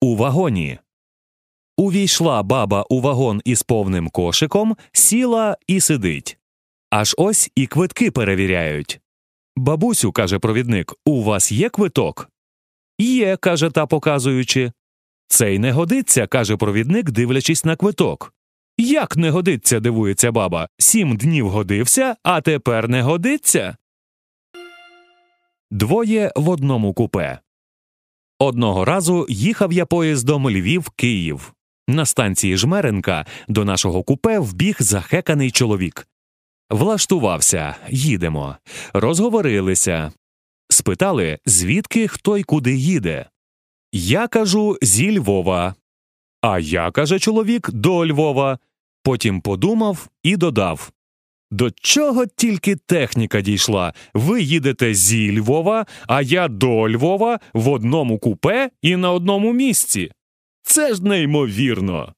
У вагоні. Увійшла баба у вагон із повним кошиком, сіла і сидить. Аж ось і квитки перевіряють. Бабусю, каже провідник, у вас є квиток? Є, каже та показуючи. Цей не годиться, каже провідник, дивлячись на квиток. Як не годиться, дивується баба. Сім днів годився, а тепер не годиться. Двоє в одному купе. Одного разу їхав я поїздом Львів Київ. На станції Жмеренка до нашого купе вбіг захеканий чоловік. Влаштувався, їдемо. Розговорилися. Спитали, звідки хто й куди їде. Я кажу зі Львова. А я, каже чоловік, до Львова. Потім подумав і додав До чого тільки техніка дійшла? Ви їдете зі Львова, а я до Львова в одному купе і на одному місці. Це ж неймовірно.